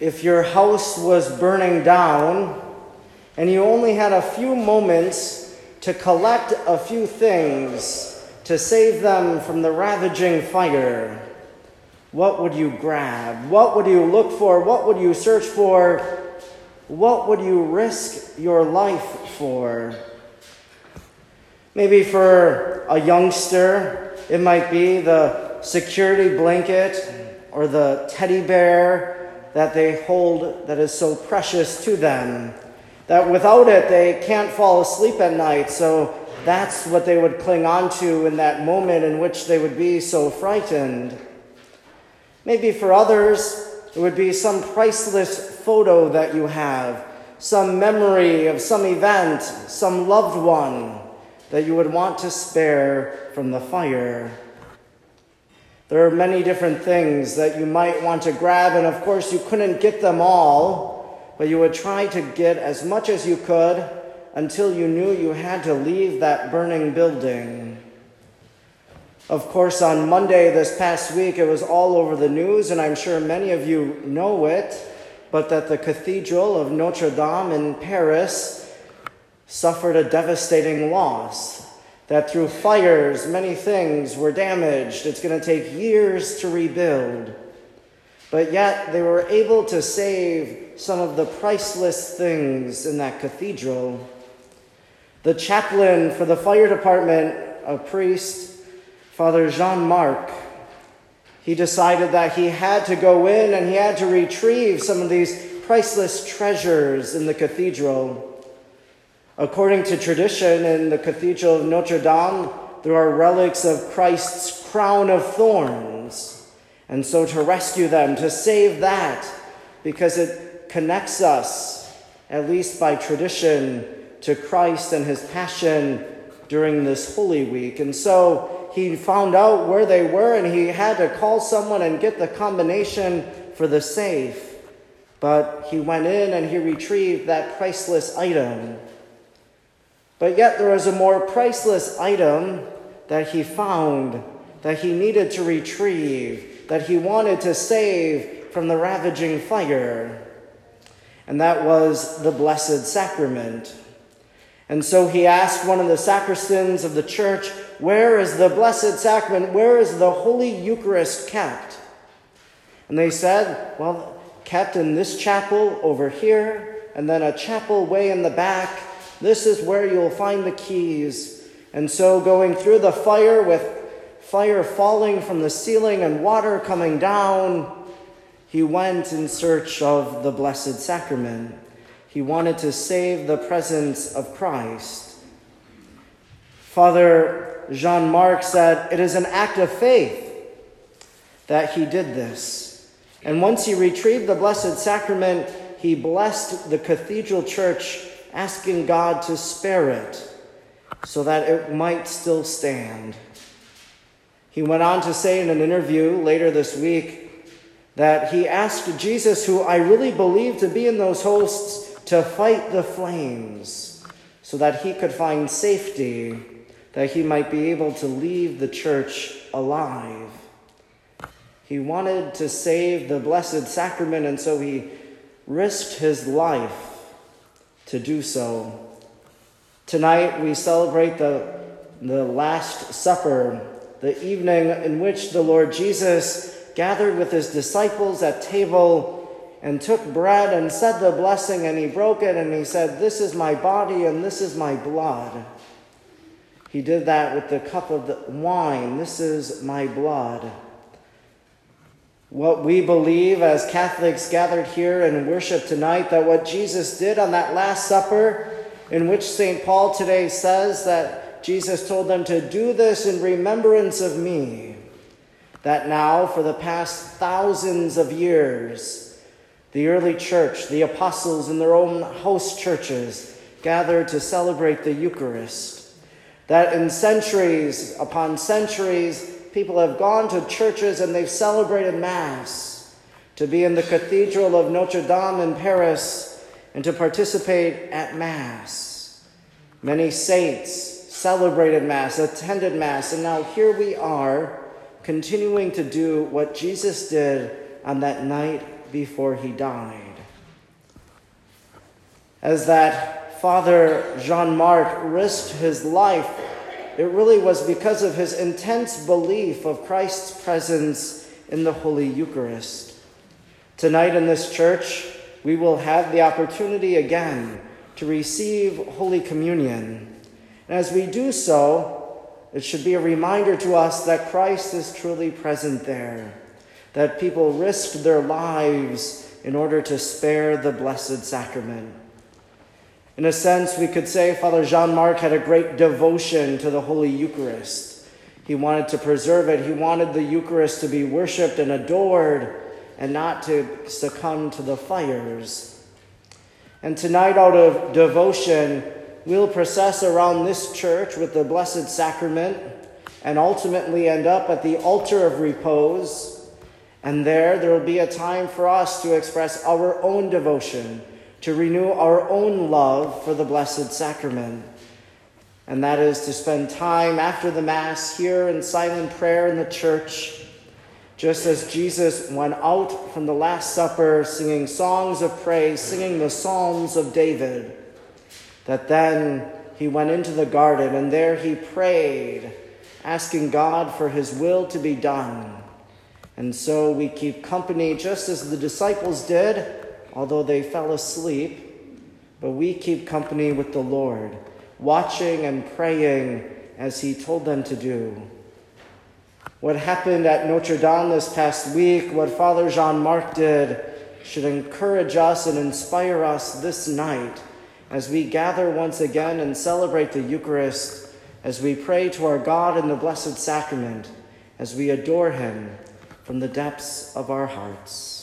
if your house was burning down and you only had a few moments to collect a few things to save them from the ravaging fire, what would you grab? What would you look for? What would you search for? What would you risk your life for? Maybe for a youngster, it might be the security blanket or the teddy bear that they hold that is so precious to them. That without it, they can't fall asleep at night. So that's what they would cling on to in that moment in which they would be so frightened. Maybe for others, it would be some priceless photo that you have, some memory of some event, some loved one that you would want to spare from the fire. There are many different things that you might want to grab, and of course, you couldn't get them all, but you would try to get as much as you could until you knew you had to leave that burning building. Of course, on Monday this past week, it was all over the news, and I'm sure many of you know it, but that the Cathedral of Notre Dame in Paris suffered a devastating loss. That through fires, many things were damaged. It's going to take years to rebuild. But yet, they were able to save some of the priceless things in that cathedral. The chaplain for the fire department, a priest, Father Jean Marc, he decided that he had to go in and he had to retrieve some of these priceless treasures in the cathedral. According to tradition, in the Cathedral of Notre Dame, there are relics of Christ's crown of thorns. And so to rescue them, to save that, because it connects us, at least by tradition, to Christ and his passion during this Holy Week. And so he found out where they were and he had to call someone and get the combination for the safe. But he went in and he retrieved that priceless item. But yet there was a more priceless item that he found that he needed to retrieve, that he wanted to save from the ravaging fire. And that was the Blessed Sacrament. And so he asked one of the sacristans of the church, Where is the Blessed Sacrament? Where is the Holy Eucharist kept? And they said, Well, kept in this chapel over here, and then a chapel way in the back. This is where you'll find the keys. And so, going through the fire with fire falling from the ceiling and water coming down, he went in search of the Blessed Sacrament. He wanted to save the presence of Christ. Father Jean Marc said, It is an act of faith that he did this. And once he retrieved the Blessed Sacrament, he blessed the cathedral church, asking God to spare it so that it might still stand. He went on to say in an interview later this week that he asked Jesus, who I really believe to be in those hosts, to fight the flames so that he could find safety, that he might be able to leave the church alive. He wanted to save the Blessed Sacrament, and so he risked his life to do so. Tonight we celebrate the, the Last Supper, the evening in which the Lord Jesus gathered with his disciples at table and took bread and said the blessing, and he broke it, and he said, This is my body and this is my blood. He did that with the cup of the wine. This is my blood. What we believe as Catholics gathered here in worship tonight, that what Jesus did on that Last Supper, in which St. Paul today says that Jesus told them to do this in remembrance of me, that now for the past thousands of years, the early church, the apostles in their own host churches, gathered to celebrate the Eucharist. That in centuries upon centuries, people have gone to churches and they've celebrated Mass. To be in the Cathedral of Notre Dame in Paris and to participate at Mass. Many saints celebrated Mass, attended Mass, and now here we are continuing to do what Jesus did on that night before he died. As that Father Jean Marc risked his life, it really was because of his intense belief of Christ's presence in the Holy Eucharist. Tonight in this church, we will have the opportunity again to receive Holy Communion. And as we do so, it should be a reminder to us that Christ is truly present there, that people risked their lives in order to spare the Blessed Sacrament. In a sense, we could say Father Jean Marc had a great devotion to the Holy Eucharist. He wanted to preserve it, he wanted the Eucharist to be worshiped and adored and not to succumb to the fires. And tonight, out of devotion, we'll process around this church with the Blessed Sacrament and ultimately end up at the altar of repose. And there, there will be a time for us to express our own devotion to renew our own love for the Blessed Sacrament. And that is to spend time after the Mass here in silent prayer in the church, just as Jesus went out from the Last Supper singing songs of praise, singing the Psalms of David, that then he went into the garden and there he prayed, asking God for his will to be done. And so we keep company just as the disciples did although they fell asleep, but we keep company with the Lord, watching and praying as He told them to do. What happened at Notre Dame this past week, what Father Jean Marc did, should encourage us and inspire us this night as we gather once again and celebrate the Eucharist, as we pray to our God in the Blessed Sacrament, as we adore Him from the depths of our hearts.